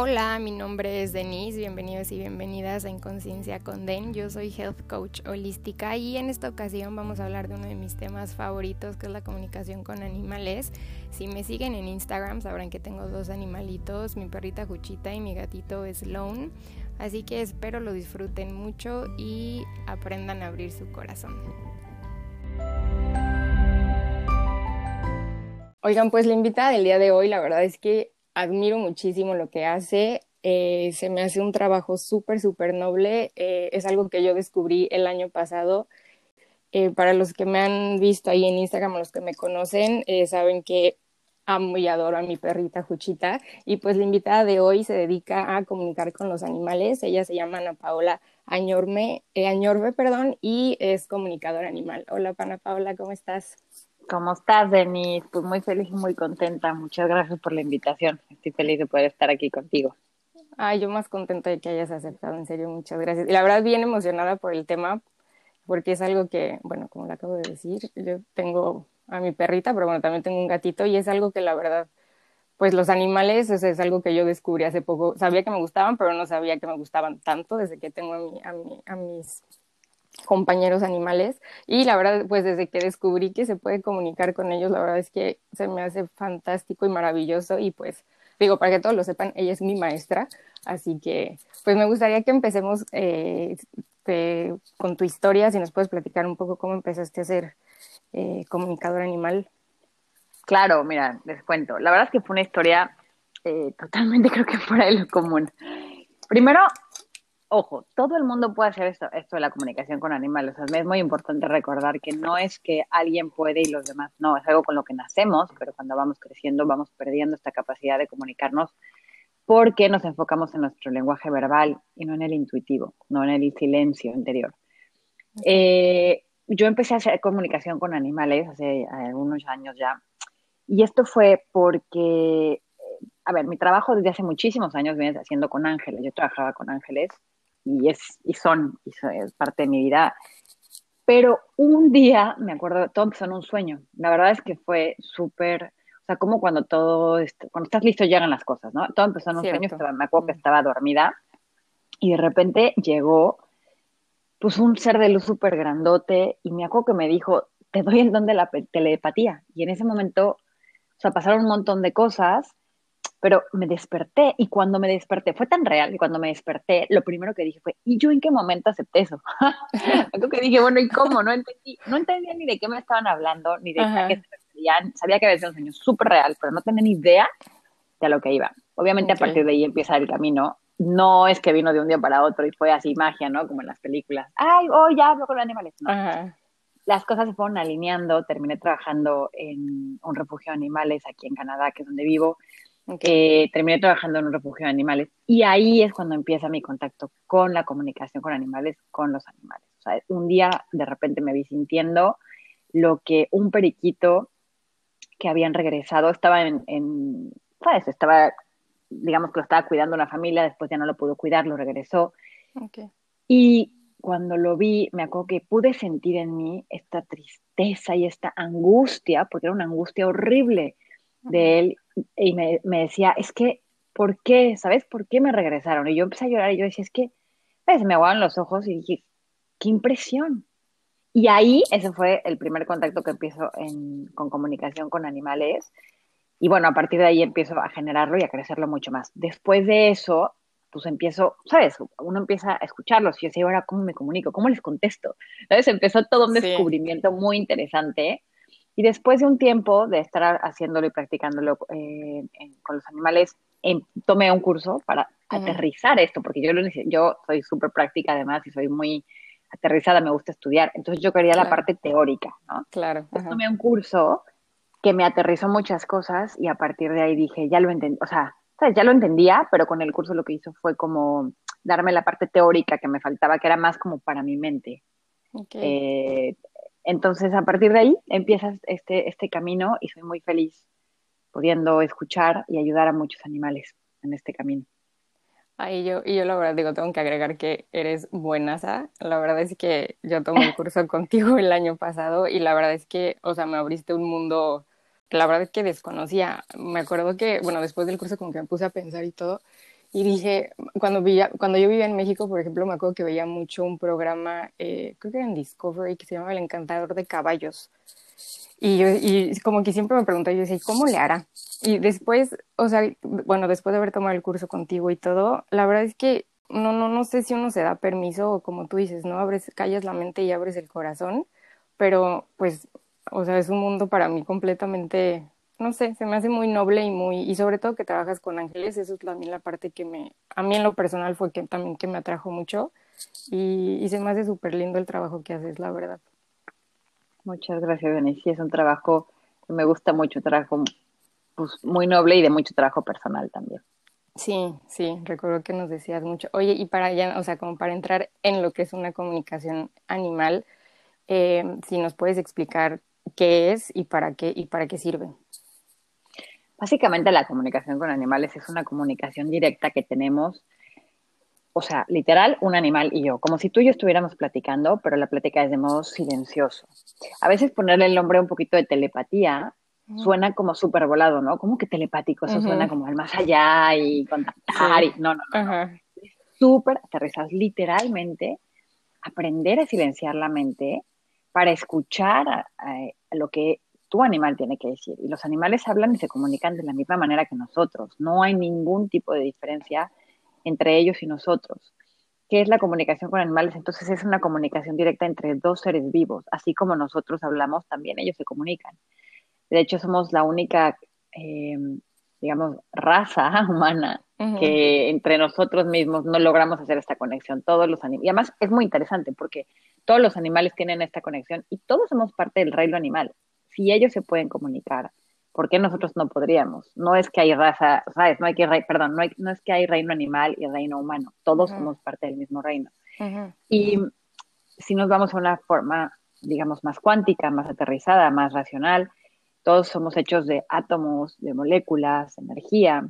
Hola, mi nombre es Denise, bienvenidos y bienvenidas a Inconsciencia con Den. Yo soy Health Coach Holística y en esta ocasión vamos a hablar de uno de mis temas favoritos que es la comunicación con animales. Si me siguen en Instagram sabrán que tengo dos animalitos, mi perrita Juchita y mi gatito Sloan. Así que espero lo disfruten mucho y aprendan a abrir su corazón. Oigan, pues la invitada del día de hoy, la verdad es que admiro muchísimo lo que hace. Eh, se me hace un trabajo súper, súper noble. Eh, es algo que yo descubrí el año pasado. Eh, para los que me han visto ahí en Instagram, los que me conocen, saben que amo y adoro a mi perrita Juchita. Y pues la invitada de hoy se dedica a comunicar con los animales. Ella se llama Ana Paola Añorme, Añorbe, perdón, y es comunicadora animal. Hola, Ana Paola, ¿cómo estás? ¿Cómo estás, Denis? Pues muy feliz y muy contenta. Muchas gracias por la invitación. Estoy feliz de poder estar aquí contigo. Ay, yo más contenta de que hayas aceptado, en serio, muchas gracias. Y la verdad, bien emocionada por el tema, porque es algo que, bueno, como le acabo de decir, yo tengo a mi perrita, pero bueno, también tengo un gatito y es algo que la verdad, pues los animales, eso es algo que yo descubrí hace poco. Sabía que me gustaban, pero no sabía que me gustaban tanto desde que tengo a, mi, a, mi, a mis compañeros animales y la verdad pues desde que descubrí que se puede comunicar con ellos la verdad es que se me hace fantástico y maravilloso y pues digo para que todos lo sepan ella es mi maestra así que pues me gustaría que empecemos eh, con tu historia si nos puedes platicar un poco cómo empezaste a ser eh, comunicador animal. Claro mira les cuento. La verdad es que fue una historia eh, totalmente creo que fuera de lo común. Primero ojo, todo el mundo puede hacer esto, esto de la comunicación con animales. O sea, es muy importante recordar que no es que alguien puede y los demás no, es algo con lo que nacemos, pero cuando vamos creciendo vamos perdiendo esta capacidad de comunicarnos porque nos enfocamos en nuestro lenguaje verbal y no en el intuitivo, no en el silencio interior. Eh, yo empecé a hacer comunicación con animales hace algunos años ya, y esto fue porque a ver, mi trabajo desde hace muchísimos años viene haciendo con ángeles. Yo trabajaba con ángeles y, es, y son, y es parte de mi vida. Pero un día, me acuerdo, todo empezó en un sueño. La verdad es que fue súper, o sea, como cuando todo, cuando estás listo llegan las cosas, ¿no? Todo empezó en un sueño, me acuerdo que estaba dormida y de repente llegó, pues un ser de luz súper grandote y me acuerdo que me dijo, te doy el don de la telepatía. Y en ese momento, o sea, pasaron un montón de cosas pero me desperté y cuando me desperté, fue tan real que cuando me desperté, lo primero que dije fue, ¿y yo en qué momento acepté eso? Algo que dije, bueno, ¿y cómo? No entendí, no entendía ni de qué me estaban hablando, ni de qué se referían. Sabía que había sido un sueño súper real, pero no tenía ni idea de lo que iba. Obviamente a partir de ahí empieza el camino. No es que vino de un día para otro y fue así magia, ¿no? Como en las películas. Ay, oh, ya hablo con los animales. No. Las cosas se fueron alineando. Terminé trabajando en un refugio de animales aquí en Canadá, que es donde vivo que terminé trabajando en un refugio de animales y ahí es cuando empieza mi contacto con la comunicación con animales, con los animales. O sea, un día de repente me vi sintiendo lo que un periquito que habían regresado estaba en, en ¿sabes? Estaba, digamos que lo estaba cuidando una familia, después ya no lo pudo cuidar, lo regresó. Y cuando lo vi, me acuerdo que pude sentir en mí esta tristeza y esta angustia, porque era una angustia horrible de él y me, decía, es que, ¿por qué? ¿Sabes por qué me regresaron? Y yo empecé a llorar y yo decía, es que, pues, me aguaban los ojos y dije, qué impresión. Y ahí, ese fue el primer contacto que empiezo con comunicación con animales. Y bueno, a partir de ahí empiezo a generarlo y a crecerlo mucho más. Después de eso, pues empiezo, ¿sabes? Uno empieza a escucharlos y yo sé, ahora, ¿cómo me comunico? ¿Cómo les contesto? ¿Sabes? Empezó todo un descubrimiento muy interesante y después de un tiempo de estar haciéndolo y practicándolo eh, con los animales, em, tomé un curso para aterrizar esto, porque yo, lo, yo soy súper práctica además y soy muy aterrizada, me gusta estudiar. Entonces yo quería la parte teórica, ¿no? Claro. tomé un curso que me aterrizó muchas cosas y a partir de ahí dije, ya lo entendí, o sea, ya lo entendía, pero con el curso lo que hizo fue como darme la parte teórica que me faltaba, que era más como para mi mente. Okay. Eh, entonces, a partir de ahí empieza este, este camino y soy muy feliz pudiendo escuchar y ayudar a muchos animales en este camino. Ay, yo, y yo la verdad digo, tengo que agregar que eres buenaza. La verdad es que yo tomé el curso contigo el año pasado y la verdad es que, o sea, me abriste un mundo que la verdad es que desconocía. Me acuerdo que, bueno, después del curso como que me puse a pensar y todo, Y dije, cuando, cuando yo vivía en México, por ejemplo, me acuerdo que veía mucho un programa, eh, creo que era en Discovery, que se llama El Encantador de Caballos. Y yo, y como que siempre me preguntaba, yo decía, ¿cómo le hará? Y después, o sea, bueno, después de haber tomado el curso contigo y todo, la verdad es que no, no, no sé si uno se da permiso o como tú dices, ¿no? Abres, callas la mente y abres el corazón, pero pues, o sea, es un mundo para mí completamente no sé, se me hace muy noble y muy, y sobre todo que trabajas con ángeles, eso es también la parte que me, a mí en lo personal fue que también que me atrajo mucho y, y se me hace súper lindo el trabajo que haces, la verdad. Muchas gracias, Benicia, es un trabajo que me gusta mucho, un trabajo pues, muy noble y de mucho trabajo personal también. Sí, sí, recuerdo que nos decías mucho. Oye, y para ya, o sea, como para entrar en lo que es una comunicación animal, eh, si nos puedes explicar qué es y para qué y para qué sirve. Básicamente la comunicación con animales es una comunicación directa que tenemos, o sea, literal, un animal y yo, como si tú y yo estuviéramos platicando, pero la plática es de modo silencioso. A veces ponerle el nombre un poquito de telepatía suena como súper volado, ¿no? Como que telepático, eso suena como al más allá y contactar y no, no, no. Súper aterrizas literalmente, aprender a silenciar la mente para escuchar lo que tu animal tiene que decir. Y los animales hablan y se comunican de la misma manera que nosotros. No hay ningún tipo de diferencia entre ellos y nosotros. ¿Qué es la comunicación con animales? Entonces es una comunicación directa entre dos seres vivos. Así como nosotros hablamos, también ellos se comunican. De hecho, somos la única, eh, digamos, raza humana que entre nosotros mismos no logramos hacer esta conexión. Todos los animales. Y además es muy interesante porque todos los animales tienen esta conexión y todos somos parte del reino animal si ellos se pueden comunicar, ¿por qué nosotros no podríamos? No es que hay raza, ¿sabes? No hay que, perdón, no, hay, no es que hay reino animal y reino humano, todos somos parte del mismo reino. Y si nos vamos a una forma, digamos, más cuántica, más aterrizada, más racional, todos somos hechos de átomos, de moléculas, de energía,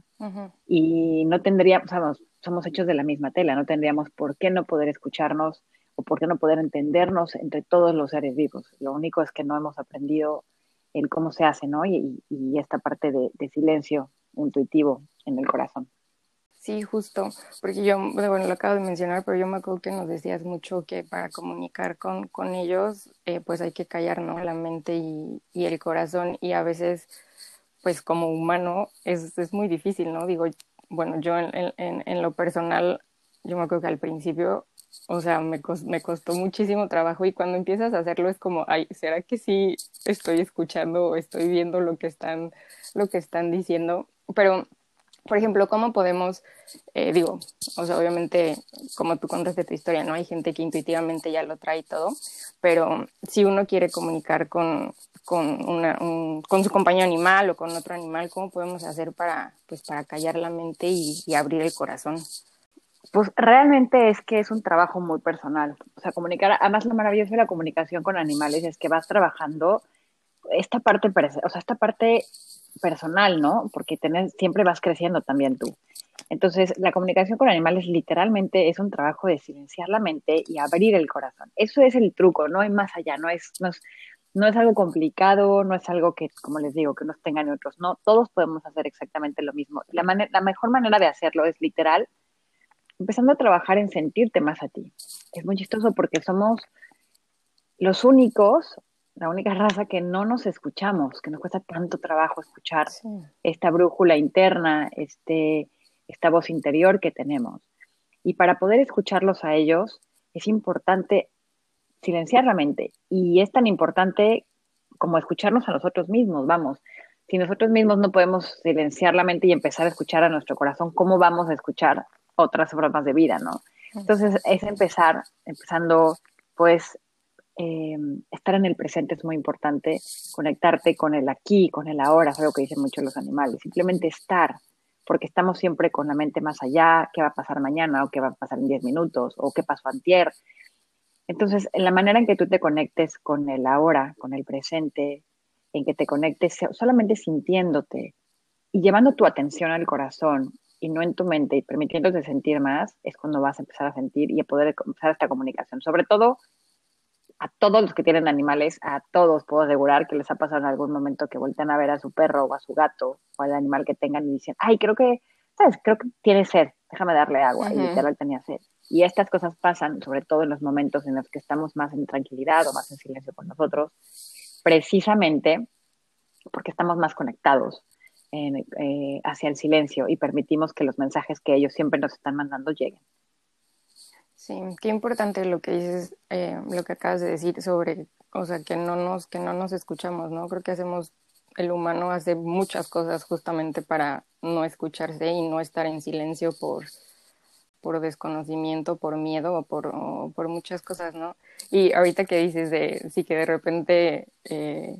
y no tendríamos, somos, somos hechos de la misma tela, no tendríamos por qué no poder escucharnos o por qué no poder entendernos entre todos los seres vivos. Lo único es que no hemos aprendido el cómo se hace, ¿no? Y, esta parte de, silencio intuitivo en el corazón. Sí, justo, porque yo, bueno, lo acabo de mencionar, pero yo me acuerdo que nos decías mucho que para comunicar con, con ellos, eh, pues hay que callar, ¿no? La mente y, el corazón, y a veces, pues como humano, es, es muy difícil, ¿no? Digo, bueno, yo en, en, en lo personal, yo me acuerdo que al principio o sea, me, me costó muchísimo trabajo y cuando empiezas a hacerlo es como, ay, ¿será que sí estoy escuchando o estoy viendo lo que están, lo que están diciendo? Pero, por ejemplo, ¿cómo podemos, eh, digo, o sea, obviamente, como tú contaste tu historia, ¿no? Hay gente que intuitivamente ya lo trae todo, pero si uno quiere comunicar con, con, una, con su compañero animal o con otro animal, ¿cómo podemos hacer para, pues, para callar la mente y abrir el corazón? Pues realmente es que es un trabajo muy personal. O sea, comunicar, además lo maravilloso de la comunicación con animales es que vas trabajando esta parte, o sea, esta parte personal, ¿no? Porque tenés, siempre vas creciendo también tú. Entonces, la comunicación con animales literalmente es un trabajo de silenciar la mente y abrir el corazón. Eso es el truco, no hay más allá, no es, no es, no es algo complicado, no es algo que, como les digo, que unos tengan y otros no. Todos podemos hacer exactamente lo mismo. La, la mejor manera de hacerlo es literal empezando a trabajar en sentirte más a ti. Es muy chistoso porque somos los únicos, la única raza que no nos escuchamos, que nos cuesta tanto trabajo escuchar esta brújula interna, este, esta voz interior que tenemos. Y para poder escucharlos a ellos es importante silenciar la mente. Y es tan importante como escucharnos a nosotros mismos, vamos. Si nosotros mismos no podemos silenciar la mente y empezar a escuchar a nuestro corazón, ¿cómo vamos a escuchar otras formas de vida, ¿no? Entonces es empezar, empezando pues em, estar en el presente es muy importante, conectarte con el aquí, con el ahora, es algo que dicen mucho los animales, simplemente estar, porque estamos siempre con la mente más allá, qué va a pasar mañana o qué va a pasar en 10 minutos o qué pasó antier. Entonces, en la manera en que tú te conectes con el ahora, con el presente, en que te conectes solamente sintiéndote y llevando tu atención al corazón y no en tu mente y permitiéndote sentir más, es cuando vas a empezar a sentir y a poder empezar esta comunicación. Sobre todo a todos los que tienen animales, a todos puedo asegurar que les ha pasado en algún momento que vuelten a ver a su perro o a su gato o al animal que tengan y dicen, ay, creo que ¿sabes? Creo que tiene sed, déjame darle agua. Y literal tenía sed. Y estas cosas pasan, sobre todo en los momentos en los que estamos más en tranquilidad o más en silencio con nosotros, precisamente porque estamos más conectados eh, hacia el silencio y permitimos que los mensajes que ellos siempre nos están mandando lleguen. Sí, qué importante lo que dices, eh, lo que acabas de decir sobre, o sea, que no nos, que no nos escuchamos, ¿no? Creo que hacemos, el humano hace muchas cosas justamente para no escucharse y no estar en silencio por, por desconocimiento, por miedo o por, por muchas cosas, ¿no? Y ahorita que dices de, sí que de repente eh,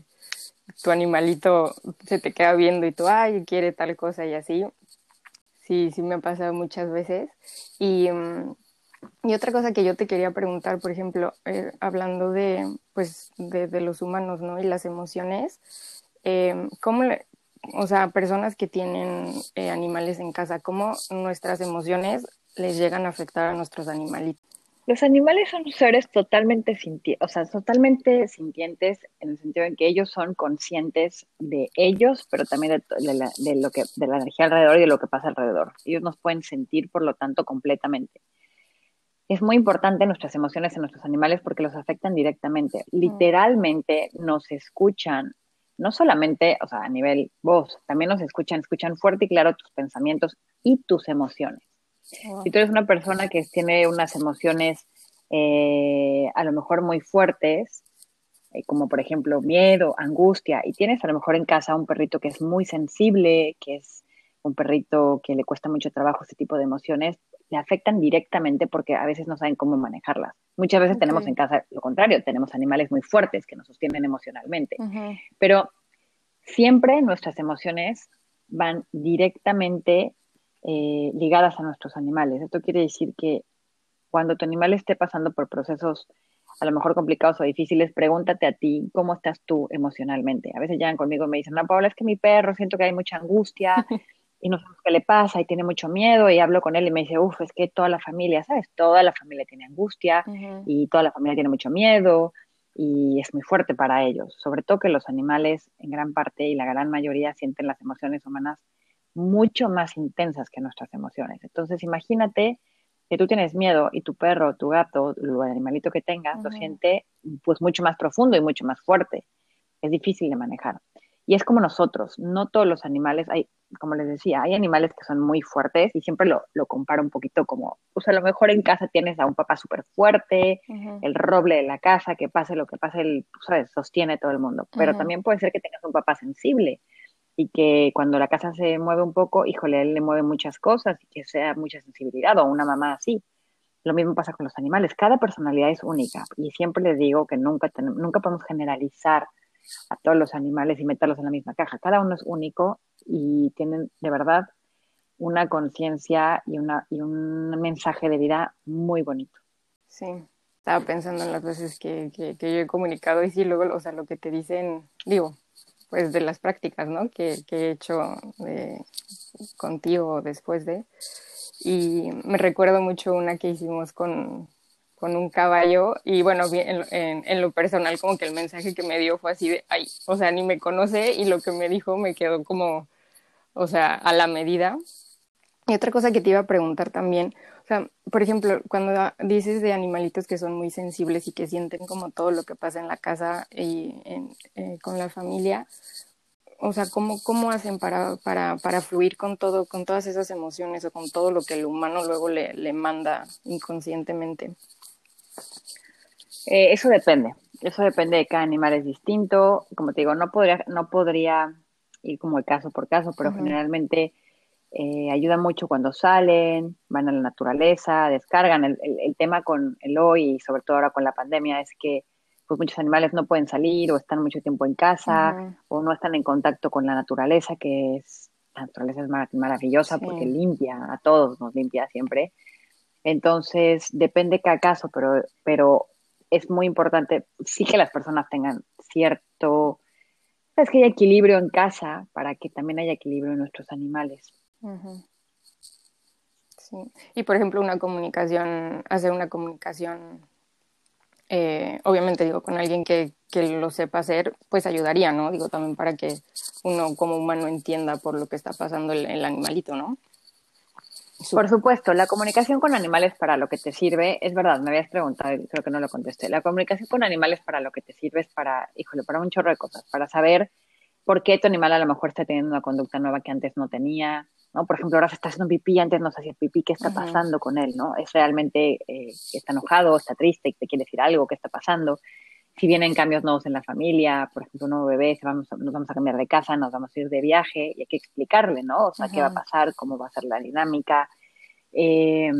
tu animalito se te queda viendo y tú, ay, quiere tal cosa y así, sí, sí me ha pasado muchas veces. Y, mm, y otra cosa que yo te quería preguntar, por ejemplo, eh, hablando de, pues, de, los humanos, ¿no? Y las emociones, eh, ¿cómo o sea, personas que tienen eh, animales en casa, cómo nuestras emociones les llegan a afectar a nuestros animalitos. Los animales son seres totalmente sintientes, o sea, totalmente sintientes en el sentido en que ellos son conscientes de ellos, pero también de, la, lo que, de la energía alrededor y de lo que pasa alrededor. Ellos nos pueden sentir, por lo tanto, completamente. Es muy importante nuestras emociones en nuestros animales porque los afectan directamente. Literalmente nos escuchan, no solamente, o sea, a nivel voz, también nos escuchan, escuchan fuerte y claro tus pensamientos y tus emociones. Si tú eres una persona que tiene unas emociones eh, a lo mejor muy fuertes, eh, como por ejemplo miedo, angustia, y tienes a lo mejor en casa un perrito que es muy sensible, que es un perrito que le cuesta mucho trabajo ese tipo de emociones, le afectan directamente porque a veces no saben cómo manejarlas. Muchas veces tenemos en casa lo contrario, tenemos animales muy fuertes que nos sostienen emocionalmente, pero siempre nuestras emociones van directamente eh, ligadas a nuestros animales. Esto quiere decir que cuando tu animal esté pasando por procesos a lo mejor complicados o difíciles, pregúntate a ti cómo estás tú emocionalmente. A veces llegan conmigo y me dicen, no, Paula, es que mi perro siento que hay mucha angustia y no sé qué le pasa y tiene mucho miedo y hablo con él y me dice, uff, es que toda la familia, ¿sabes? Toda la familia tiene angustia y toda la familia tiene mucho miedo y es muy fuerte para ellos. Sobre todo que los animales en gran parte y la gran mayoría sienten las emociones humanas mucho más intensas que nuestras emociones. Entonces, imagínate que tú tienes miedo y tu perro, tu gato, el animalito que tengas, lo siente pues mucho más profundo y mucho más fuerte. Es difícil de manejar. Y es como nosotros, no todos los animales, hay, como les decía, hay animales que son muy fuertes y siempre lo, lo comparo un poquito como, pues a lo mejor en casa tienes a un papá súper fuerte, el roble de la casa, que pase lo que pase, él, ¿sabes? sostiene todo el mundo. Pero también puede ser que tengas un papá sensible, y que cuando la casa se mueve un poco, híjole, él le mueve muchas cosas y que sea mucha sensibilidad o una mamá así. Lo mismo pasa con los animales. Cada personalidad es única y siempre les digo que nunca, nunca podemos generalizar a todos los animales y meterlos en la misma caja. Cada uno es único y tienen de verdad una conciencia y, y un mensaje de vida muy bonito. Sí, estaba pensando en las veces que, que, que yo he comunicado y sí, luego, o sea, lo que te dicen, digo, pues de las prácticas, ¿no? Que, he hecho eh, contigo después de. Y me recuerdo mucho una que hicimos con, con un caballo y bueno, en, en, en, lo personal como que el mensaje que me dio fue así de, ay, o sea, ni me conoce y lo que me dijo me quedó como, o sea, a la medida. Y otra cosa que te iba a preguntar también, sea, por ejemplo, cuando dices de animalitos que son muy sensibles y que sienten como todo lo que pasa en la casa y eh, con la familia, o sea, ¿cómo, cómo hacen para, para, para, fluir con todo, con todas esas emociones o con todo lo que el humano luego le, le manda inconscientemente? Eh, eso depende, eso depende de cada animal es distinto. Como te digo, no podría, no podría ir como de caso por caso, pero generalmente eh, ayuda mucho cuando salen, van a la naturaleza, descargan. El, el, tema con el hoy y sobre todo ahora con la pandemia es que pues muchos animales no pueden salir o están mucho tiempo en casa o no están en contacto con la naturaleza, que es, la naturaleza es maravillosa porque limpia, a todos nos limpia siempre. Entonces, depende cada caso, pero, pero es muy importante sí que las personas tengan cierto, es que haya equilibrio en casa para que también haya equilibrio en nuestros animales. Sí. Y por ejemplo, una comunicación, hacer una comunicación, eh, obviamente digo, con alguien que, que, lo sepa hacer, pues ayudaría, ¿no? Digo, también para que uno como humano entienda por lo que está pasando el, el animalito, ¿no? Por supuesto, la comunicación con animales para lo que te sirve, es verdad, me habías preguntado y creo que no lo contesté. La comunicación con animales para lo que te sirve es para, híjole, para un chorro de cosas, para saber por qué tu animal a lo mejor está teniendo una conducta nueva que antes no tenía, ¿no? Por ejemplo, ahora se está haciendo pipí, antes no se hacía pipí, ¿qué está pasando con él, no? ¿Es realmente eh, está enojado, está triste, te quiere decir algo, qué está pasando? Si vienen cambios nuevos en la familia, por ejemplo, un nuevo bebé, vamos, nos vamos a cambiar de casa, nos vamos a ir de viaje, y hay que explicarle, ¿no? O sea, qué va a pasar, cómo va a ser la dinámica. Eh,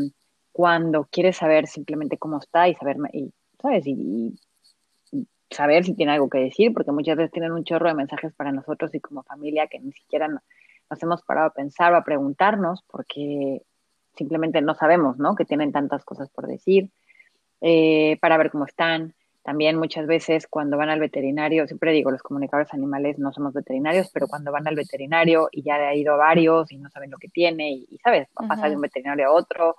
cuando quieres saber simplemente cómo está y saber, y, ¿sabes? Y, saber si tiene algo que decir, porque muchas veces tienen un chorro de mensajes para nosotros y como familia que ni siquiera nos, hemos parado a pensar o a preguntarnos, porque simplemente no sabemos, ¿no? Que tienen tantas cosas por decir, eh, para ver cómo están, también muchas veces cuando van al veterinario, siempre digo, los comunicadores animales no somos veterinarios, pero cuando van al veterinario y ya ha ido a varios y no saben lo que tiene y, sabes, va a pasar de un veterinario a otro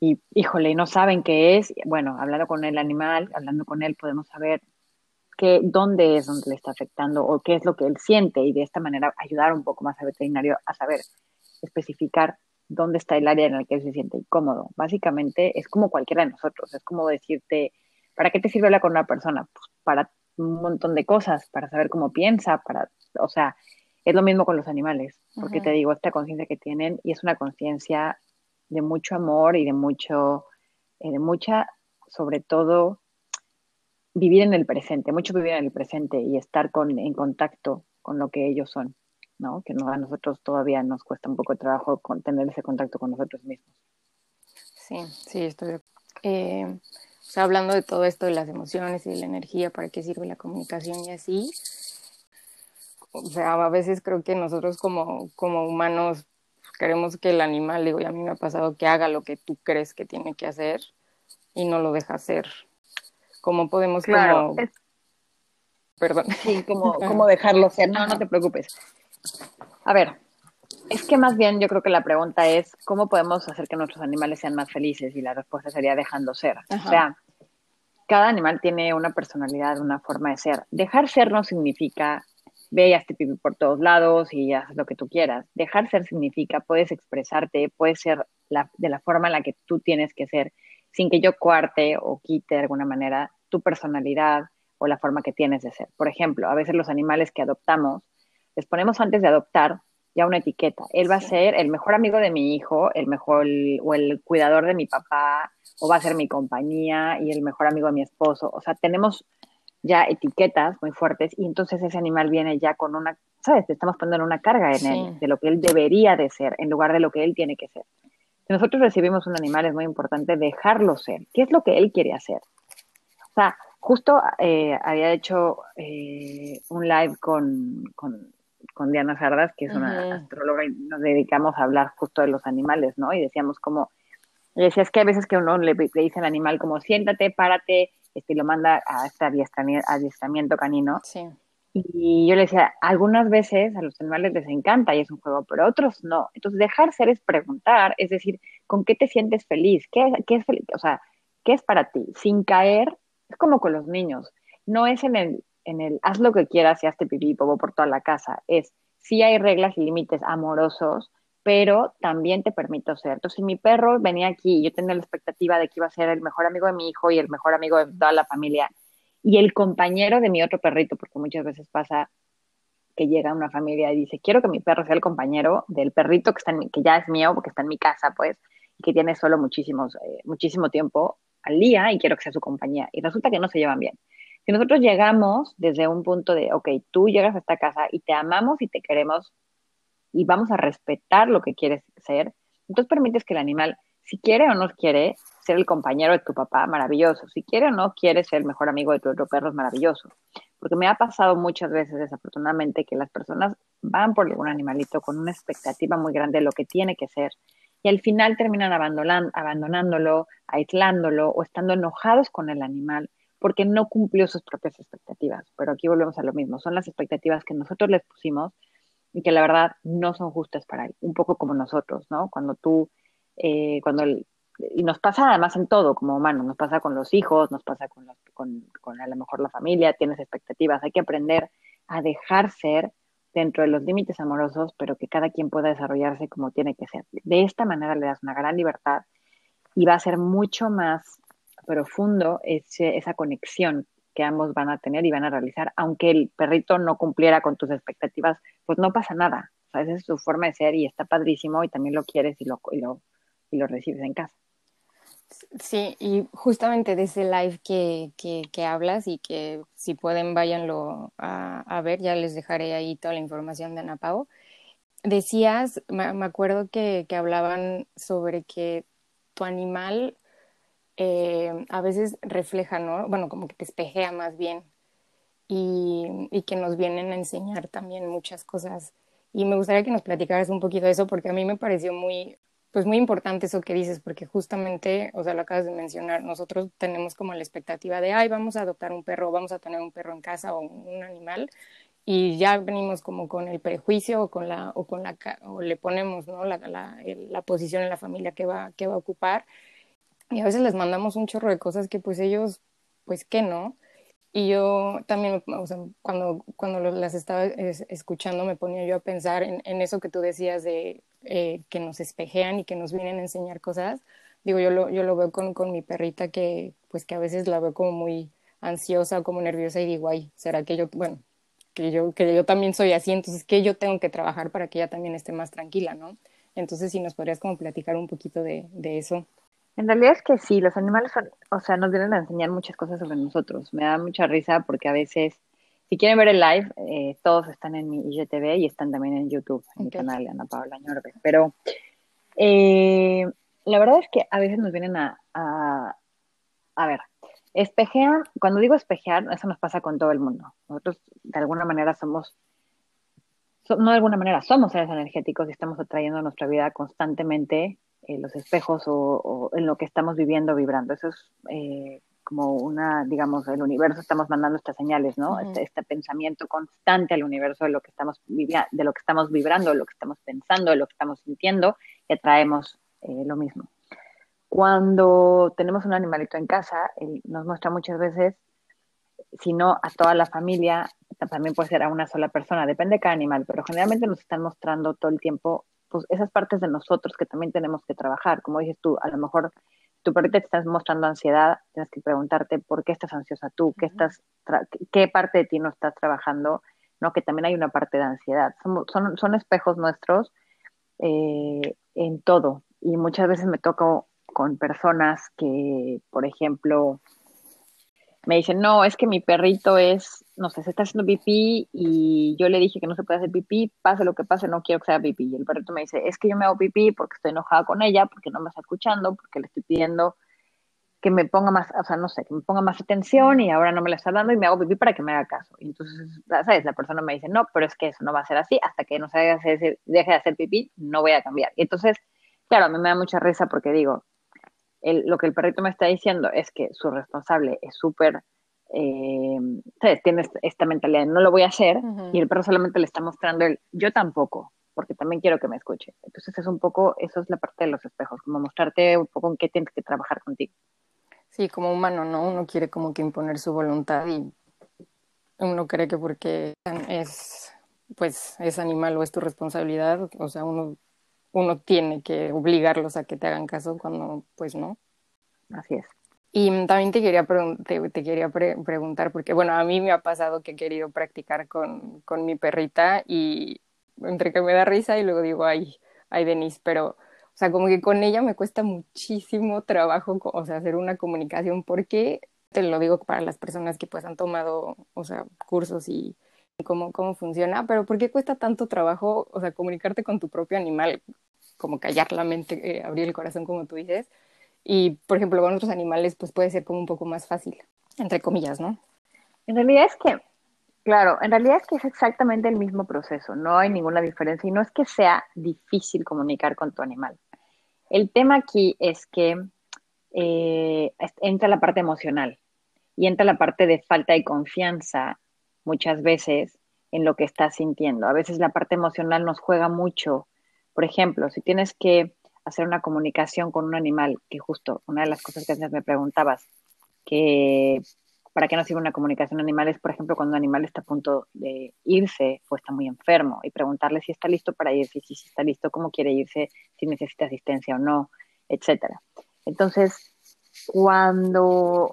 y híjole, no saben qué es, bueno, hablando con el animal, hablando con él podemos saber qué, dónde es donde le está afectando o qué es lo que él siente y de esta manera ayudar un poco más al veterinario a saber especificar dónde está el área en el que él se siente incómodo. Básicamente es como cualquiera de nosotros, es como decirte, ¿Para qué te sirve hablar con una persona? Pues para un montón de cosas, para saber cómo piensa, para, o sea, es lo mismo con los animales, porque te digo, esta conciencia que tienen, y es una conciencia de mucho amor y de mucho, eh, de mucha, sobre todo, vivir en el presente, mucho vivir en el presente y estar con, en contacto con lo que ellos son, ¿no? Que no, a nosotros todavía nos cuesta un poco de trabajo con, tener ese contacto con nosotros mismos. Sí, sí, estoy eh, hablando de todo esto de las emociones y de la energía, para qué sirve la comunicación y así. O sea, a veces creo que nosotros como, como humanos queremos que el animal, digo, y a mí me ha pasado que haga lo que tú crees que tiene que hacer y no lo deja hacer. ¿Cómo podemos claro, Perdón. Sí, como, como dejarlo ser. No, no te preocupes. A ver, es que más bien yo creo que la pregunta es, ¿cómo podemos hacer que nuestros animales sean más felices? Y la respuesta sería dejando ser. O sea, cada animal tiene una personalidad, una forma de ser. Dejar ser no significa ve y hazte pipí por todos lados y haz lo que tú quieras. Dejar ser significa puedes expresarte, puedes ser de la forma en la que tú tienes que ser, sin que yo cuarte o quite de alguna manera tu personalidad o la forma que tienes de ser. Por ejemplo, a veces los animales que adoptamos, les ponemos antes de adoptar ya una etiqueta. Él va a ser el mejor amigo de mi hijo, el mejor o el cuidador de mi papá, o va a ser mi compañía y el mejor amigo de mi esposo. O sea, tenemos ya etiquetas muy fuertes y entonces ese animal viene ya con una, ¿sabes? Te estamos poniendo una carga en él de lo que él debería de ser en lugar de lo que él tiene que ser. Si nosotros recibimos un animal es muy importante dejarlo ser. ¿Qué es lo que él quiere hacer? O sea, justo eh, había hecho eh, un live con, con con Diana Sardas, que es una astróloga, y nos dedicamos a hablar justo de los animales, ¿no? Y decíamos como, y decía, es que a veces que uno le, dice al animal como, siéntate, párate, este, y lo manda a este adiestramiento, canino. Sí. Y yo le decía, algunas veces a los animales les encanta y es un juego, pero otros no. Entonces, dejar ser es preguntar, es decir, ¿con qué te sientes feliz? ¿Qué, qué es feliz? O sea, ¿qué es para ti? Sin caer, es como con los niños. No es en el, en el haz lo que quieras y hazte pipí y por toda la casa, es si hay reglas y límites amorosos, pero también te permito ser. Entonces, si mi perro venía aquí y yo tenía la expectativa de que iba a ser el mejor amigo de mi hijo y el mejor amigo de toda la familia, y el compañero de mi otro perrito, porque muchas veces pasa que llega una familia y dice, quiero que mi perro sea el compañero del perrito que, está en que ya es mío, porque está en mi casa, pues, y que tiene solo muchísimos, eh, muchísimo tiempo al día y quiero que sea su compañía. Y resulta que no se llevan bien. Si nosotros llegamos desde un punto de, ok, tú llegas a esta casa y te amamos y te queremos y vamos a respetar lo que quieres ser, entonces permites que el animal, si quiere o no quiere, ser el compañero de tu papá, maravilloso. Si quiere o no quiere ser el mejor amigo de tu otro perro, maravilloso. Porque me ha pasado muchas veces, desafortunadamente, que las personas van por algún animalito con una expectativa muy grande de lo que tiene que ser y al final terminan abandonándolo, aislándolo o estando enojados con el animal porque no cumplió sus propias expectativas. Pero aquí volvemos a lo mismo, son las expectativas que nosotros les pusimos y que la verdad no son justas para él, un poco como nosotros, ¿no? Cuando tú, eh, cuando, y nos pasa además en todo como humanos, nos pasa con los hijos, nos pasa con, con, con a lo mejor la familia, tienes expectativas, hay que aprender a dejar ser dentro de los límites amorosos, pero que cada quien pueda desarrollarse como tiene que ser. De esta manera le das una gran libertad y va a ser mucho más profundo ese, esa conexión que ambos van a tener y van a realizar, aunque el perrito no cumpliera con tus expectativas, pues no pasa nada. O sea, esa es su forma de ser y está padrísimo y también lo quieres y lo, y lo, y lo recibes en casa. Sí, y justamente de ese live que, que, hablas y que si pueden váyanlo a, a, ver, ya les dejaré ahí toda la información de Ana Pau. Decías, me, me acuerdo que, que, hablaban sobre que tu animal eh, a veces refleja, ¿no? Bueno, como que te espejea más bien y, y que nos vienen a enseñar también muchas cosas. Y me gustaría que nos platicaras un poquito de eso porque a mí me pareció muy, pues muy importante eso que dices, porque justamente, o sea, lo acabas de mencionar, nosotros tenemos como la expectativa de, ay, vamos a adoptar un perro, vamos a tener un perro en casa o un animal, y ya venimos como con el prejuicio o con la, o con la, o le ponemos, ¿no? La, la, la posición en la familia que va, que va a ocupar, y a veces les mandamos un chorro de cosas que pues ellos, pues que no, y yo también, o sea, cuando, cuando las estaba escuchando me ponía yo a pensar en, en eso que tú decías de eh, que nos espejean y que nos vienen a enseñar cosas. Digo, yo lo, yo lo veo con, con mi perrita que, pues que a veces la veo como muy ansiosa o como nerviosa y digo, ay, ¿será que yo, bueno, que yo, que yo también soy así, entonces que yo tengo que trabajar para que ella también esté más tranquila, ¿no? Entonces, si nos podrías como platicar un poquito de, de eso. En realidad es que sí, los animales son, o sea, nos vienen a enseñar muchas cosas sobre nosotros. Me da mucha risa porque a veces, si quieren ver el live, eh, todos están en mi IGTV y están también en YouTube, en okay. mi canal, Ana Paula Ñorbe. Pero eh, la verdad es que a veces nos vienen a, a, a ver, espejean, cuando digo espejear, eso nos pasa con todo el mundo. Nosotros de alguna manera somos, so, no de alguna manera, somos seres energéticos y estamos atrayendo a nuestra vida constantemente eh, los espejos o, o, en lo que estamos viviendo, vibrando. Eso es eh, como una, digamos, el universo estamos mandando estas señales, ¿no? Uh -huh. este, este, pensamiento constante al universo de lo que estamos viviendo, de lo que estamos vibrando, de lo que estamos pensando, de lo que estamos sintiendo, y atraemos eh, lo mismo. Cuando tenemos un animalito en casa, él nos muestra muchas veces, si no a toda la familia, también puede ser a una sola persona, depende de cada animal, pero generalmente nos están mostrando todo el tiempo pues esas partes de nosotros que también tenemos que trabajar. Como dices tú, a lo mejor tu perrita te estás mostrando ansiedad, tienes que preguntarte por qué estás ansiosa tú, qué, estás qué parte de ti no estás trabajando, ¿no? Que también hay una parte de ansiedad. Son, son, son espejos nuestros eh, en todo. Y muchas veces me toco con personas que, por ejemplo, me dicen, no, es que mi perrito es, no sé, se está haciendo pipí y yo le dije que no se puede hacer pipí, pase lo que pase, no quiero que sea pipí. Y el perrito me dice, es que yo me hago pipí porque estoy enojada con ella, porque no me está escuchando, porque le estoy pidiendo que me ponga más, o sea, no sé, que me ponga más atención y ahora no me la está dando y me hago pipí para que me haga caso. Y entonces, ¿sabes? La persona me dice, no, pero es que eso no va a ser así, hasta que no se deje de hacer pipí, no voy a cambiar. Y entonces, claro, a mí me da mucha risa porque digo, el, lo que el perrito me está diciendo es que su responsable es súper, eh, tiene esta mentalidad de no lo voy a hacer, uh -huh. y el perro solamente le está mostrando el yo tampoco, porque también quiero que me escuche. Entonces es un poco, eso es la parte de los espejos, como mostrarte un poco en qué tienes que trabajar contigo. Sí, como humano, ¿no? Uno quiere como que imponer su voluntad y uno cree que porque es, pues, es animal o es tu responsabilidad, o sea, uno uno tiene que obligarlos a que te hagan caso cuando pues no. Así es. Y también te quería, te, quería pre preguntar, porque bueno, a mí me ha pasado que he querido practicar con, con mi perrita y entre que me da risa y luego digo, ay, ay, Denise, pero, o sea, como que con ella me cuesta muchísimo trabajo, o sea, hacer una comunicación, porque te lo digo para las personas que pues han tomado, o sea, cursos y cómo, cómo funciona, pero ¿por qué cuesta tanto trabajo, o sea, comunicarte con tu propio animal? Como callar la mente, eh, abrir el corazón, como tú dices. Y, por ejemplo, con otros animales, pues puede ser como un poco más fácil, entre comillas, ¿no? En realidad es que, claro, en realidad es que es exactamente el mismo proceso, no hay ninguna diferencia y no es que sea difícil comunicar con tu animal. El tema aquí es que eh, entra la parte emocional y entra la parte de falta de confianza muchas veces en lo que estás sintiendo. A veces la parte emocional nos juega mucho. Por ejemplo, si tienes que hacer una comunicación con un animal, que justo una de las cosas que antes me preguntabas, que para qué nos sirve una comunicación animal es, por ejemplo, cuando un animal está a punto de irse o está muy enfermo y preguntarle si está listo para irse, si, está listo, cómo quiere irse, si necesita asistencia o no, etcétera. Entonces, cuando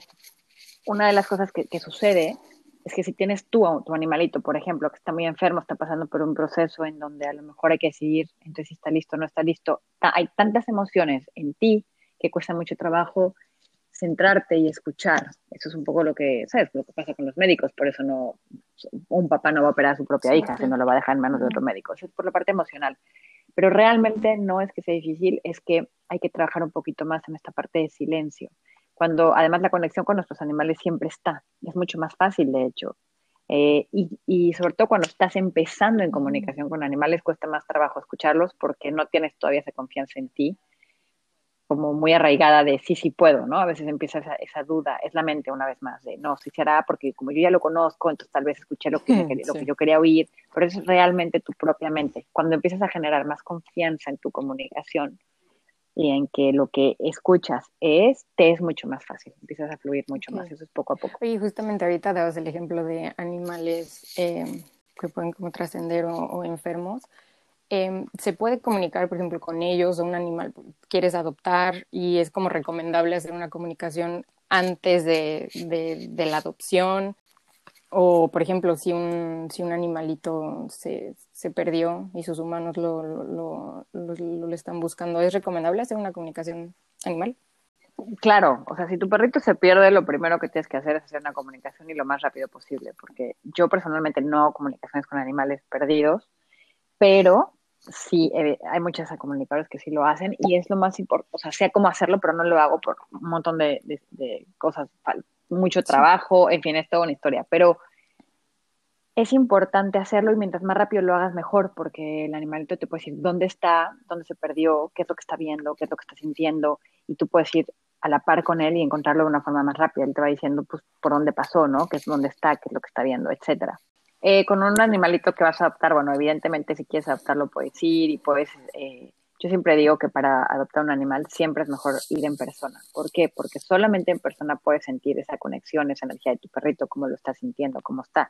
una de las cosas que, sucede es que si tienes tú a tu animalito, por ejemplo, que está muy enfermo, está pasando por un proceso en donde a lo mejor hay que decidir entre si está listo o no está listo, hay tantas emociones en ti que cuesta mucho trabajo centrarte y escuchar. Eso es un poco lo que, ¿sabes? Lo que pasa con los médicos, por eso no, un papá no va a operar a su propia hija, sino lo va a dejar en manos de otro médico. Eso es por la parte emocional. Pero realmente no es que sea difícil, es que hay que trabajar un poquito más en esta parte de silencio. Cuando además la conexión con nuestros animales siempre está, es mucho más fácil de hecho. Eh, y, y, sobre todo cuando estás empezando en comunicación con animales, cuesta más trabajo escucharlos porque no tienes todavía esa confianza en ti como muy arraigada de sí, sí puedo, ¿no? A veces empieza esa, esa, duda, es la mente una vez más, de no, sí se hará porque como yo ya lo conozco, entonces tal vez escuché lo que, lo que yo quería oír, pero eso es realmente tu propia mente. Cuando empiezas a generar más confianza en tu comunicación y en que lo que escuchas es, te es mucho más fácil, empiezas a fluir mucho más, eso es poco a poco. Y justamente ahorita dabas el ejemplo de animales eh, que pueden como trascender o enfermos. Em, se puede comunicar, por ejemplo, con ellos o un animal quieres adoptar y es como recomendable hacer una comunicación antes de, de, la adopción. O, por ejemplo, si un, si un animalito se, se perdió y sus humanos lo, lo, lo, lo, están buscando, ¿es recomendable hacer una comunicación animal? Claro, o sea, si tu perrito se pierde, lo primero que tienes que hacer es hacer una comunicación y lo más rápido posible, porque yo personalmente no hago comunicaciones con animales perdidos, pero sí, eh, hay muchas comunicadores que sí lo hacen y es lo más importante, o sea, sé cómo hacerlo, pero no lo hago por un montón de, cosas, mucho trabajo, en fin, es toda una historia, pero es importante hacerlo y mientras más rápido lo hagas mejor, porque el animalito te puede decir dónde está, dónde se perdió, qué es lo que está viendo, qué es lo que está sintiendo, y tú puedes ir a la par con él y encontrarlo de una forma más rápida. Él te va diciendo pues por dónde pasó, ¿no? qué es dónde está, qué es lo que está viendo, etcétera. Eh, con un animalito que vas a adoptar, bueno, evidentemente si quieres adoptarlo puedes ir y puedes... Eh, yo siempre digo que para adoptar un animal siempre es mejor ir en persona. ¿Por qué? Porque solamente en persona puedes sentir esa conexión, esa energía de tu perrito, cómo lo está sintiendo, cómo está.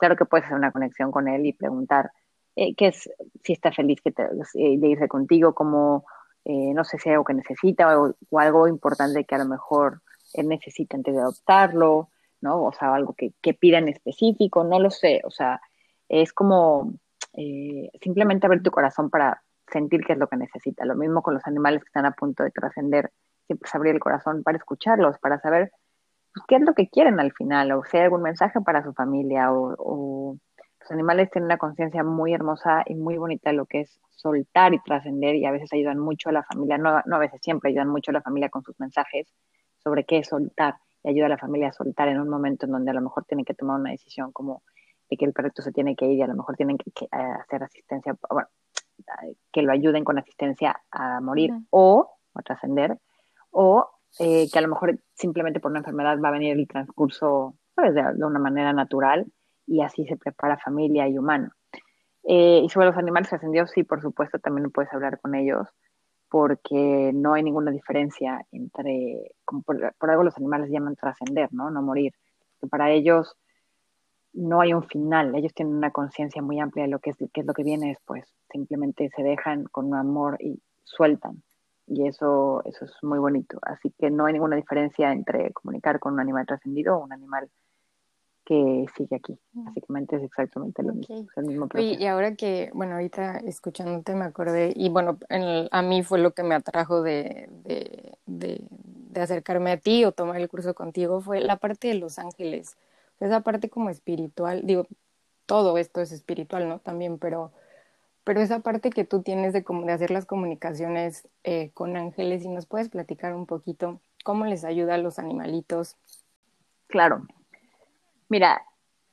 Claro que puedes hacer una conexión con él y preguntar eh, qué es, si está feliz que te, eh, de irse contigo, como, no sé si hay algo que necesita o, algo importante que a lo mejor él necesita antes de adoptarlo. ¿no? O sea, algo que, que pida en específico, no lo sé, o sea, es como eh, simplemente abrir tu corazón para sentir qué es lo que necesita. Lo mismo con los animales que están a punto de trascender, siempre es abrir el corazón para escucharlos, para saber qué es lo que quieren al final, o si hay algún mensaje para su familia, o, los animales tienen una conciencia muy hermosa y muy bonita de lo que es soltar y trascender, y a veces ayudan mucho a la familia, no, no a veces, siempre ayudan mucho a la familia con sus mensajes sobre qué es soltar y ayuda a la familia a soltar en un momento en donde a lo mejor tienen que tomar una decisión como de que el perrito se tiene que ir y a lo mejor tienen que, eh, hacer asistencia, bueno, que lo ayuden con asistencia a morir o a trascender, o eh, que a lo mejor simplemente por una enfermedad va a venir el transcurso ¿sabes? De, una manera natural y así se prepara familia y humano. Eh, y sobre los animales ascendidos, sí, por supuesto, también puedes hablar con ellos porque no hay ninguna diferencia entre, como por, algo los animales llaman trascender, ¿no? No morir. Que para ellos no hay un final, ellos tienen una conciencia muy amplia de lo que es, es lo que viene después. Simplemente se dejan con un amor y sueltan. Y eso, eso es muy bonito. Así que no hay ninguna diferencia entre comunicar con un animal trascendido o un animal que sigue aquí. Mm. Básicamente es exactamente lo mismo, el mismo y ahora que, bueno, ahorita escuchándote me acordé, y bueno, a mí fue lo que me atrajo de, de, de, acercarme a ti o tomar el curso contigo, fue la parte de los ángeles, esa parte como espiritual, digo, todo esto es espiritual, ¿no? También, pero, pero esa parte que tú tienes de, de hacer las comunicaciones eh, con ángeles, y nos puedes platicar un poquito cómo les ayuda a los animalitos. Claro, Mira,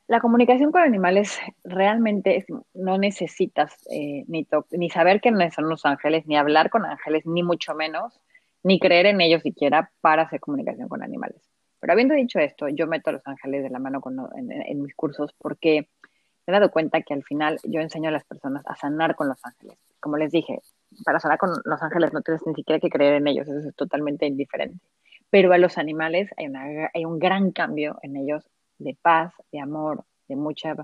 la comunicación con animales realmente no necesitas eh, ni, ni saber quiénes son los ángeles, ni hablar con ángeles, ni mucho menos, ni creer en ellos siquiera para hacer comunicación con animales. Pero habiendo dicho esto, yo meto a los ángeles de la mano en, mis cursos porque he dado cuenta que al final yo enseño a las personas a sanar con los ángeles. Como les dije, para sanar con los ángeles no tienes ni siquiera que creer en ellos, eso es totalmente indiferente. pero a los animales hay, una, hay un gran cambio en ellos de paz, de amor, de mucha,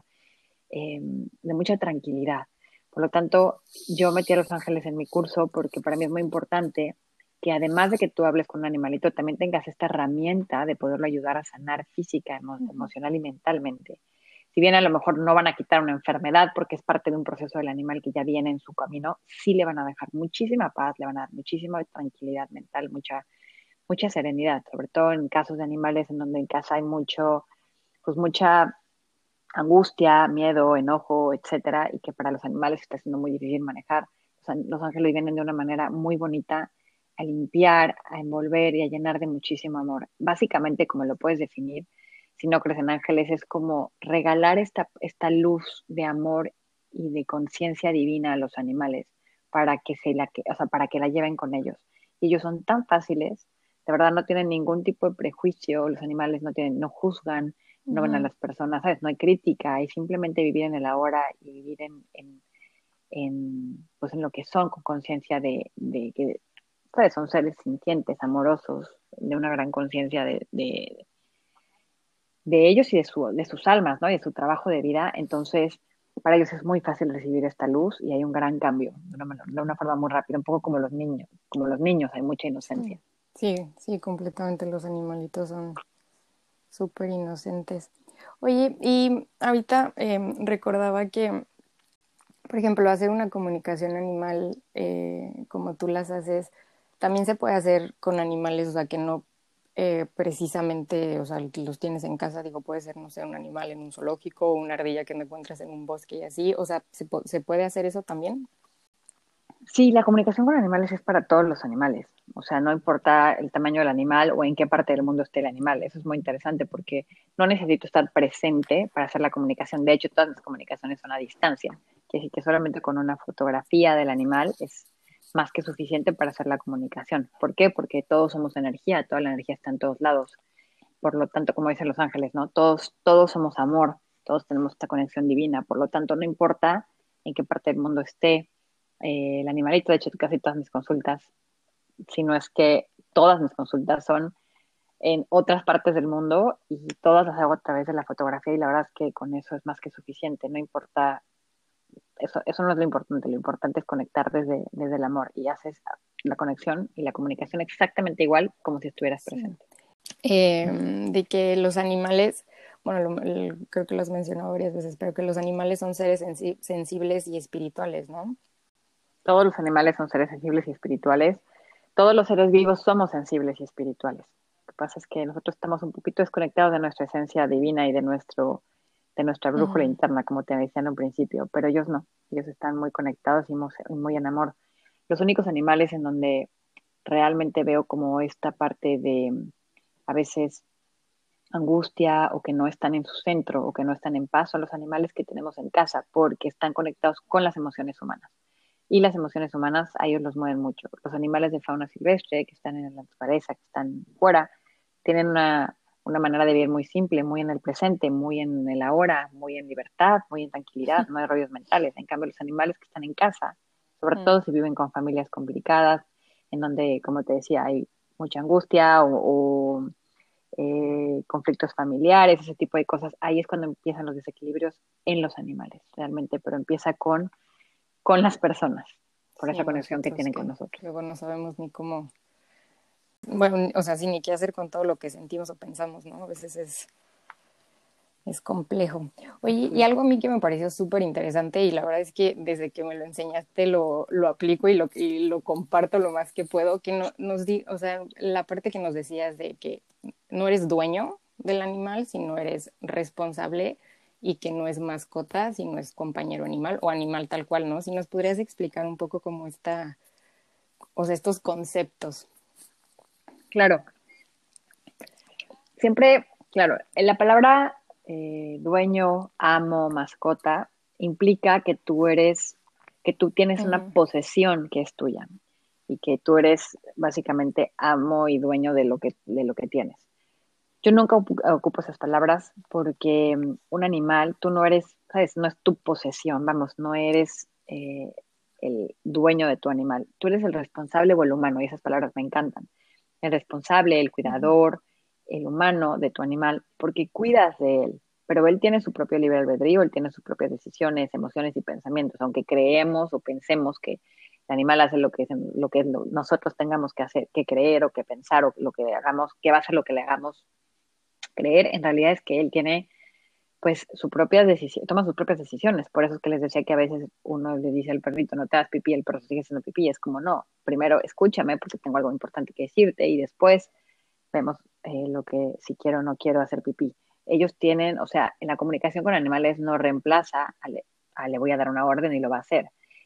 eh, de mucha tranquilidad. Por lo tanto, yo metí a los ángeles en mi curso porque para mí es muy importante que además de que tú hables con un animalito, también tengas esta herramienta de poderlo ayudar a sanar física, emocional y mentalmente. Si bien a lo mejor no van a quitar una enfermedad porque es parte de un proceso del animal que ya viene en su camino, sí le van a dejar muchísima paz, le van a dar muchísima tranquilidad mental, mucha, mucha serenidad, sobre todo en casos de animales en donde en casa hay mucho, pues mucha angustia, miedo, enojo, etcétera, y que para los animales está siendo muy difícil manejar. los ángeles vienen de una manera muy bonita a limpiar, a envolver y a llenar de muchísimo amor. Básicamente, como lo puedes definir, si no crees en ángeles, es como regalar esta, esta luz de amor y de conciencia divina a los animales para que, se la, o sea, para que la lleven con ellos. Y ellos son tan fáciles, de verdad no tienen ningún tipo de prejuicio, los animales no, tienen, no juzgan, no ven a las personas, ¿sabes? No hay crítica, hay simplemente vivir en el ahora y vivir en, en, pues en lo que son con conciencia de, de que son seres sintientes, amorosos, de una gran conciencia de, de, ellos y de, su, de sus almas, ¿no? Y de su trabajo de vida. Entonces, para ellos es muy fácil recibir esta luz y hay un gran cambio, de una, de una forma muy rápida, un poco como los niños, como los niños, hay mucha inocencia. Sí, sí, completamente los animalitos son súper inocentes. Oye, y ahorita em, recordaba que, por ejemplo, hacer una comunicación animal eh, como tú las haces, también se puede hacer con animales, o sea, que no eh, precisamente, o sea, los tienes en casa, digo, puede ser, no sé, un animal en un zoológico o una ardilla que encuentras en un bosque y así, o sea, ¿se, ¿se puede hacer eso también? Sí, la comunicación con animales es para todos los animales, o sea, no importa el tamaño del animal o en qué parte del mundo esté el animal, eso es muy interesante porque no necesito estar presente para hacer la comunicación, de hecho, todas las comunicaciones son a distancia, que decir que solamente con una fotografía del animal es más que suficiente para hacer la comunicación. ¿Por qué? Porque todos somos energía, toda la energía está en todos lados. Por lo tanto, como dicen los ángeles, ¿no? Todos, todos somos amor, todos tenemos esta conexión divina. Por lo tanto, no importa en qué parte del mundo esté eh, el animalito, de hecho, casi todas mis consultas, si no es que todas mis consultas son en otras partes del mundo y todas las hago a través de la fotografía y la verdad es que con eso es más que suficiente, no importa eso, eso no es lo importante, lo importante es conectar desde, desde el amor y haces la conexión y la comunicación exactamente igual como si estuvieras presente. Eh, de que los animales, bueno, creo que lo has mencionado varias veces, pero que los animales son seres sensibles y espirituales, ¿no? Todos los animales son seres sensibles y espirituales. Todos los seres vivos somos sensibles y espirituales. Lo que pasa es que nosotros estamos un poquito desconectados de nuestra esencia divina y de nuestro de nuestra brújula interna, como te decía en un principio, pero ellos no, ellos están muy conectados y muy, en amor. Los únicos animales en donde realmente veo como esta parte de a veces angustia o que no están en su centro o que no están en paz son los animales que tenemos en casa porque están conectados con las emociones humanas. Y las emociones humanas a ellos los mueven mucho. Los animales de fauna silvestre que están en la naturaleza, que están fuera, tienen una una manera de vivir muy simple, muy en el presente, muy en el ahora, muy en libertad, muy en tranquilidad, no hay rollos mentales. En cambio, los animales que están en casa, sobre mm. todo si viven con familias complicadas, en donde, como te decía, hay mucha angustia o, eh, conflictos familiares, ese tipo de cosas, ahí es cuando empiezan los desequilibrios en los animales, realmente, pero empieza con, con las personas, por esa conexión que tienen con nosotros. Luego no sabemos ni cómo bueno, o sea, sin ni qué hacer con todo lo que sentimos o pensamos, ¿no? A veces es, es complejo. Oye, y algo a mí que me pareció súper interesante y la verdad es que desde que me lo enseñaste lo, lo aplico y lo, y lo comparto lo más que puedo, que no, nos di, o sea, la parte que nos decías de que no eres dueño del animal, sino eres responsable y que no es mascota, sino es compañero animal o animal tal cual, ¿no? Si nos podrías explicar un poco cómo está, o sea, estos conceptos. Claro. Siempre, claro, en la palabra eh, dueño, amo, mascota, implica que tú eres, que tú tienes una posesión que es tuya y que tú eres básicamente amo y dueño de lo que, de lo que tienes. Yo nunca ocupo esas palabras porque mm, un animal, tú no eres, sabes, no es tu posesión, vamos, no eres eh, el dueño de tu animal, tú eres el responsable o el humano y esas palabras me encantan el responsable, el cuidador, el humano de tu animal, porque cuidas de él, pero él tiene su propio libre albedrío, él tiene sus propias decisiones, emociones y pensamientos, aunque creemos o pensemos que el animal hace lo que, lo que nosotros tengamos que hacer, que creer o que pensar o lo que hagamos, que va a ser lo que le hagamos creer, en realidad es que él tiene pues su propia decisión, toma sus propias decisiones. Por eso es que les decía que a veces uno le dice al perrito, no te das pipí, el perro sigue haciendo pipí. Es como, no, primero escúchame porque tengo algo importante que decirte y después vemos eh, lo que si quiero o no quiero hacer pipí. Ellos tienen, o sea, en la comunicación con animales no reemplaza a le, voy a dar una orden y lo va a hacer.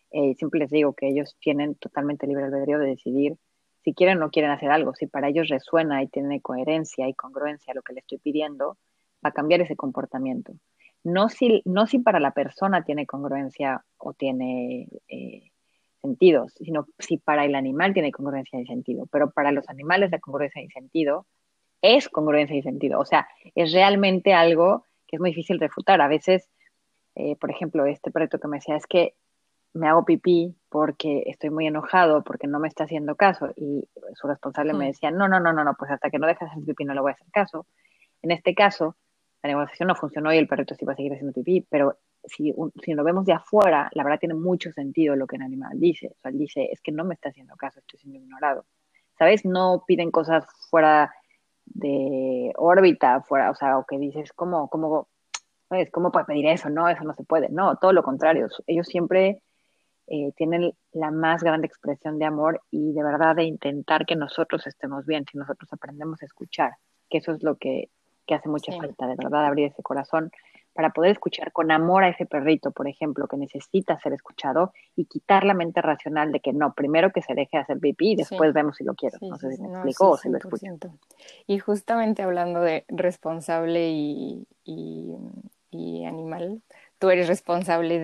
Eh, siempre les digo que ellos tienen totalmente libre albedrío de decidir si quieren o no quieren hacer algo. Si para ellos resuena y tiene coherencia y congruencia lo que le estoy pidiendo, va a cambiar ese comportamiento. No si, no si para la persona tiene congruencia o tiene eh, sentido, sino si para el animal tiene congruencia y sentido. Pero para los animales la congruencia y sentido es congruencia y sentido. O sea, es realmente algo que es muy difícil refutar. A veces, eh, por ejemplo, este proyecto que me decía es que me hago pipí porque estoy muy enojado, porque no me está haciendo caso. Y su responsable me mm. decía, no, no, no, no, no, pues hasta que no dejes hacer pipí no le voy a hacer caso. En este caso, la negociación no funcionó y el perrito sí va a seguir haciendo pipí, pero si, si lo vemos de afuera, la verdad tiene mucho sentido lo que el animal dice. O sea, él dice, es que no me está haciendo caso, estoy siendo ignorado. ¿Sabes? No piden cosas fuera de órbita, fuera, o sea, o que dices, ¿cómo, cómo, ¿sabes? ¿cómo puede pedir eso? No, eso no se puede. No, todo lo contrario. Ellos siempre eh, tienen la más grande expresión de amor y de verdad de intentar que nosotros estemos bien, si nosotros aprendemos a escuchar, que eso es lo que que hace mucha falta, de verdad, abrir ese corazón para poder escuchar con amor a ese perrito, por ejemplo, que necesita ser escuchado y quitar la mente racional de que no, primero que se deje hacer pipí y después vemos si lo quiero. no sé si me explico o si lo escucho. Y justamente hablando de responsable y, animal, tú eres responsable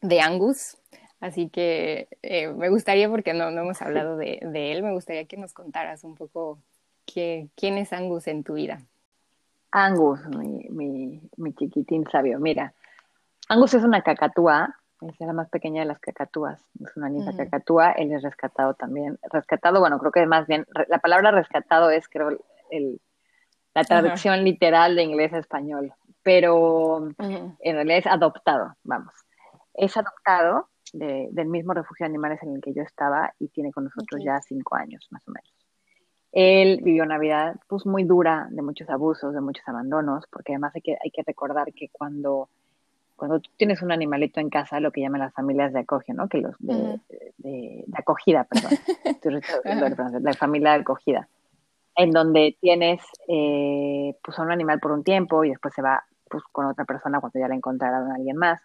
de, Angus, Así que eh, me gustaría, porque no, no hemos hablado de, de, él, me gustaría que nos contaras un poco ¿quién es Angus en tu vida? Angus, mi, mi, chiquitín sabio. Mira, Angus es una cacatúa, es la más pequeña de las cacatúas, es una niña cacatúa, él es rescatado también. Rescatado, bueno, creo que más bien, la palabra rescatado es, creo, el, la traducción literal de inglés a español, pero en realidad es adoptado, vamos. Es adoptado del mismo refugio de animales en el que yo estaba y tiene con nosotros ya cinco años, más o menos. Él vivió una vida pues muy dura, de muchos abusos, de muchos abandonos, porque además hay que, hay que recordar que cuando, cuando tú tienes un animalito en casa, lo que llaman las familias de acogida, ¿no? Que los de, de, acogida, perdón, la familia de acogida, en donde tienes eh, pues a un animal por un tiempo y después se va pues con otra persona cuando ya la encontraron a alguien más.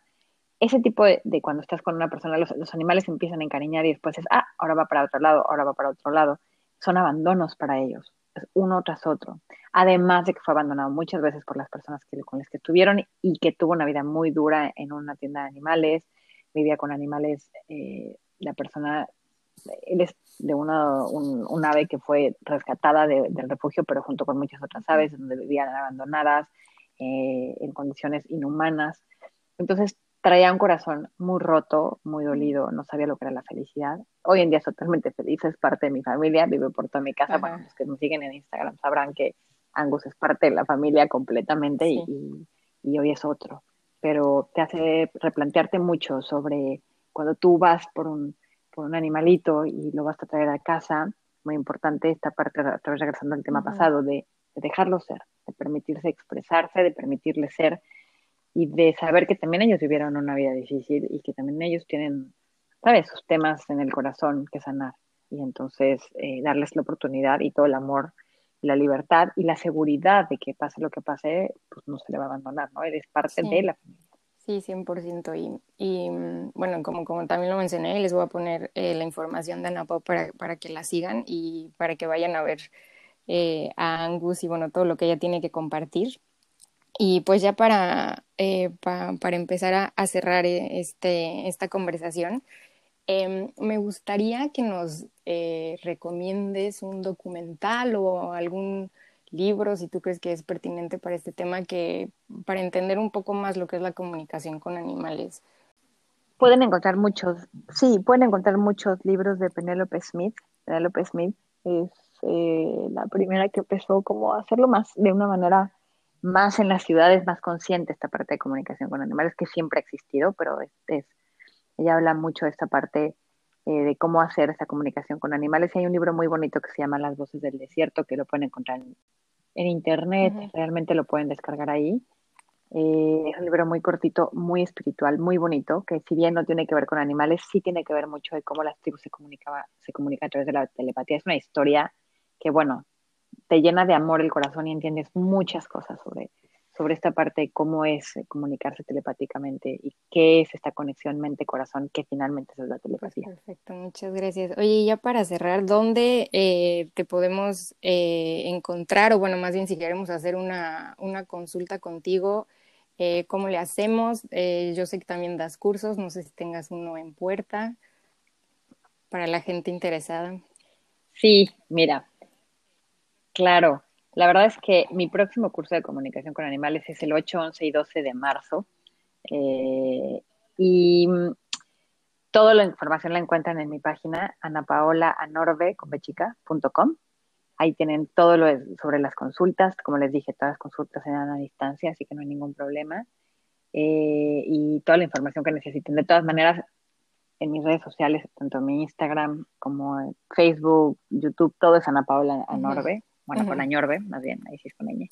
Ese tipo de, de, cuando estás con una persona, los, los animales empiezan a encariñar y después es, ah, ahora va para otro lado, ahora va para otro lado son abandonos para ellos, uno tras otro. Además de que fue abandonado muchas veces por las personas que, con las que estuvieron y que tuvo una vida muy dura en una tienda de animales, vivía con animales, eh, la persona, él es de una, un, ave que fue rescatada del refugio, pero junto con muchas otras aves, donde vivían abandonadas, eh, en condiciones inhumanas. Entonces, traía un corazón muy roto, muy dolido, no sabía lo que era la felicidad. Hoy en día es totalmente feliz, es parte de mi familia, vive por toda mi casa. Bueno, los que me siguen en Instagram sabrán que Angus es parte de la familia completamente y, hoy es otro. Pero te hace replantearte mucho sobre cuando tú vas por un, por un animalito y lo vas a traer a casa, muy importante esta parte, otra vez regresando al tema pasado, de dejarlo ser, de permitirse expresarse, de permitirle ser y de saber que también ellos vivieron una vida difícil y que también ellos tienen, ¿sabes?, sus temas en el corazón que sanar. Y entonces eh, darles la oportunidad y todo el amor, la libertad y la seguridad de que pase lo que pase, pues no se le va a abandonar, ¿no? Eres parte de la familia. Sí, 100%. Y, y bueno, como, como también lo mencioné, les voy a poner eh, la información de Anapo para, para que la sigan y para que vayan a ver eh, a Angus y bueno, todo lo que ella tiene que compartir. Y pues ya para, eh, para empezar a, cerrar eh, este, esta conversación, em, me gustaría que nos eh, recomiendes un documental o algún libro, si tú crees que es pertinente para este tema, que para entender un poco más lo que es la comunicación con animales. Pueden encontrar muchos, sí, pueden encontrar muchos libros de Penélope Smith. Penélope Smith es eh, la primera que empezó como a hacerlo más de una manera más en las ciudades, más consciente esta parte de comunicación con animales que siempre ha existido, pero es, ella habla mucho de esta parte eh, de cómo hacer esta comunicación con animales. Y hay un libro muy bonito que se llama Las voces del desierto, que lo pueden encontrar en, internet, realmente lo pueden descargar ahí. Eh, es un libro muy cortito, muy espiritual, muy bonito, que si bien no tiene que ver con animales, sí tiene que ver mucho de cómo las tribus se, comunicaba, se comunican a través de la telepatía. Es una historia que, bueno, te llena de amor el corazón y entiendes muchas cosas sobre, sobre esta parte de cómo es comunicarse telepáticamente y qué es esta conexión mente-corazón que finalmente es la telepatía. Perfecto, muchas gracias. Oye, ya para cerrar, ¿dónde eh, te podemos eh, encontrar? O bueno, más bien si queremos hacer una, una consulta contigo, eh, ¿cómo le hacemos? yo sé que también das cursos, no sé si tengas uno en puerta para la gente interesada. Sí, mira, Claro, la verdad es que mi próximo curso de comunicación con animales es el 8, 11 y 12 de marzo. Eh, y mm, toda la información la encuentran en mi página anapaolaanorve.com. Ahí tienen todo lo sobre las consultas. Como les dije, todas las consultas se dan a distancia, así que no hay ningún problema. Eh, y toda la información que necesiten. De todas maneras, en mis redes sociales, tanto mi Instagram como Facebook, YouTube, todo es Ana Paola Anorbe bueno, con Añorbe, más bien, ahí sí es con ella.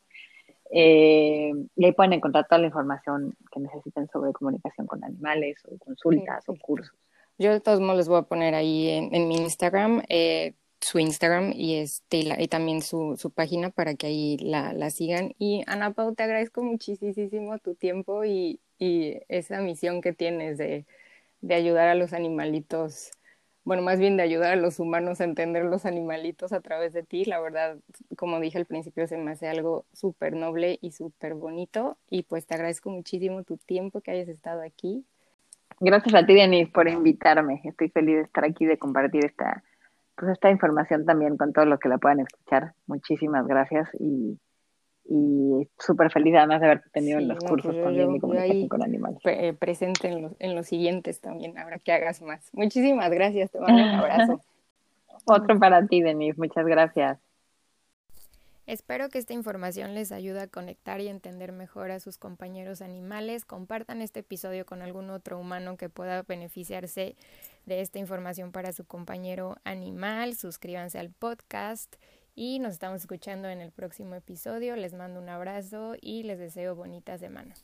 Eh, y ahí pueden encontrar toda la información que necesiten sobre comunicación con animales, o consultas, o cursos. Yo de todos modos les voy a poner ahí en, mi Instagram, eh, su Instagram y, este, y, también su, su, página para que ahí la, la, sigan. Y Ana Pau, te agradezco muchísimo tu tiempo y, y esa misión que tienes de, de ayudar a los animalitos bueno, más bien de ayudar a los humanos a entender los animalitos a través de ti. La verdad, como dije al principio, se me hace algo súper noble y súper bonito. Y pues te agradezco muchísimo tu tiempo que hayas estado aquí. Gracias a ti, Denise, por invitarme. Estoy feliz de estar aquí, de compartir esta, pues esta información también con todos los que la puedan escuchar. Muchísimas gracias y y súper feliz además de haber tenido los cursos pues también de comunicación con animales. Presente en los, en los siguientes también, ahora que hagas más. Muchísimas gracias, te mando un abrazo. Otro para ti, Denise, muchas gracias. Espero que esta información les ayude a conectar y entender mejor a sus compañeros animales. Compartan este episodio con algún otro humano que pueda beneficiarse de esta información para su compañero animal. Suscríbanse al podcast y nos estamos escuchando en el próximo episodio. Les mando un abrazo y les deseo bonita semana.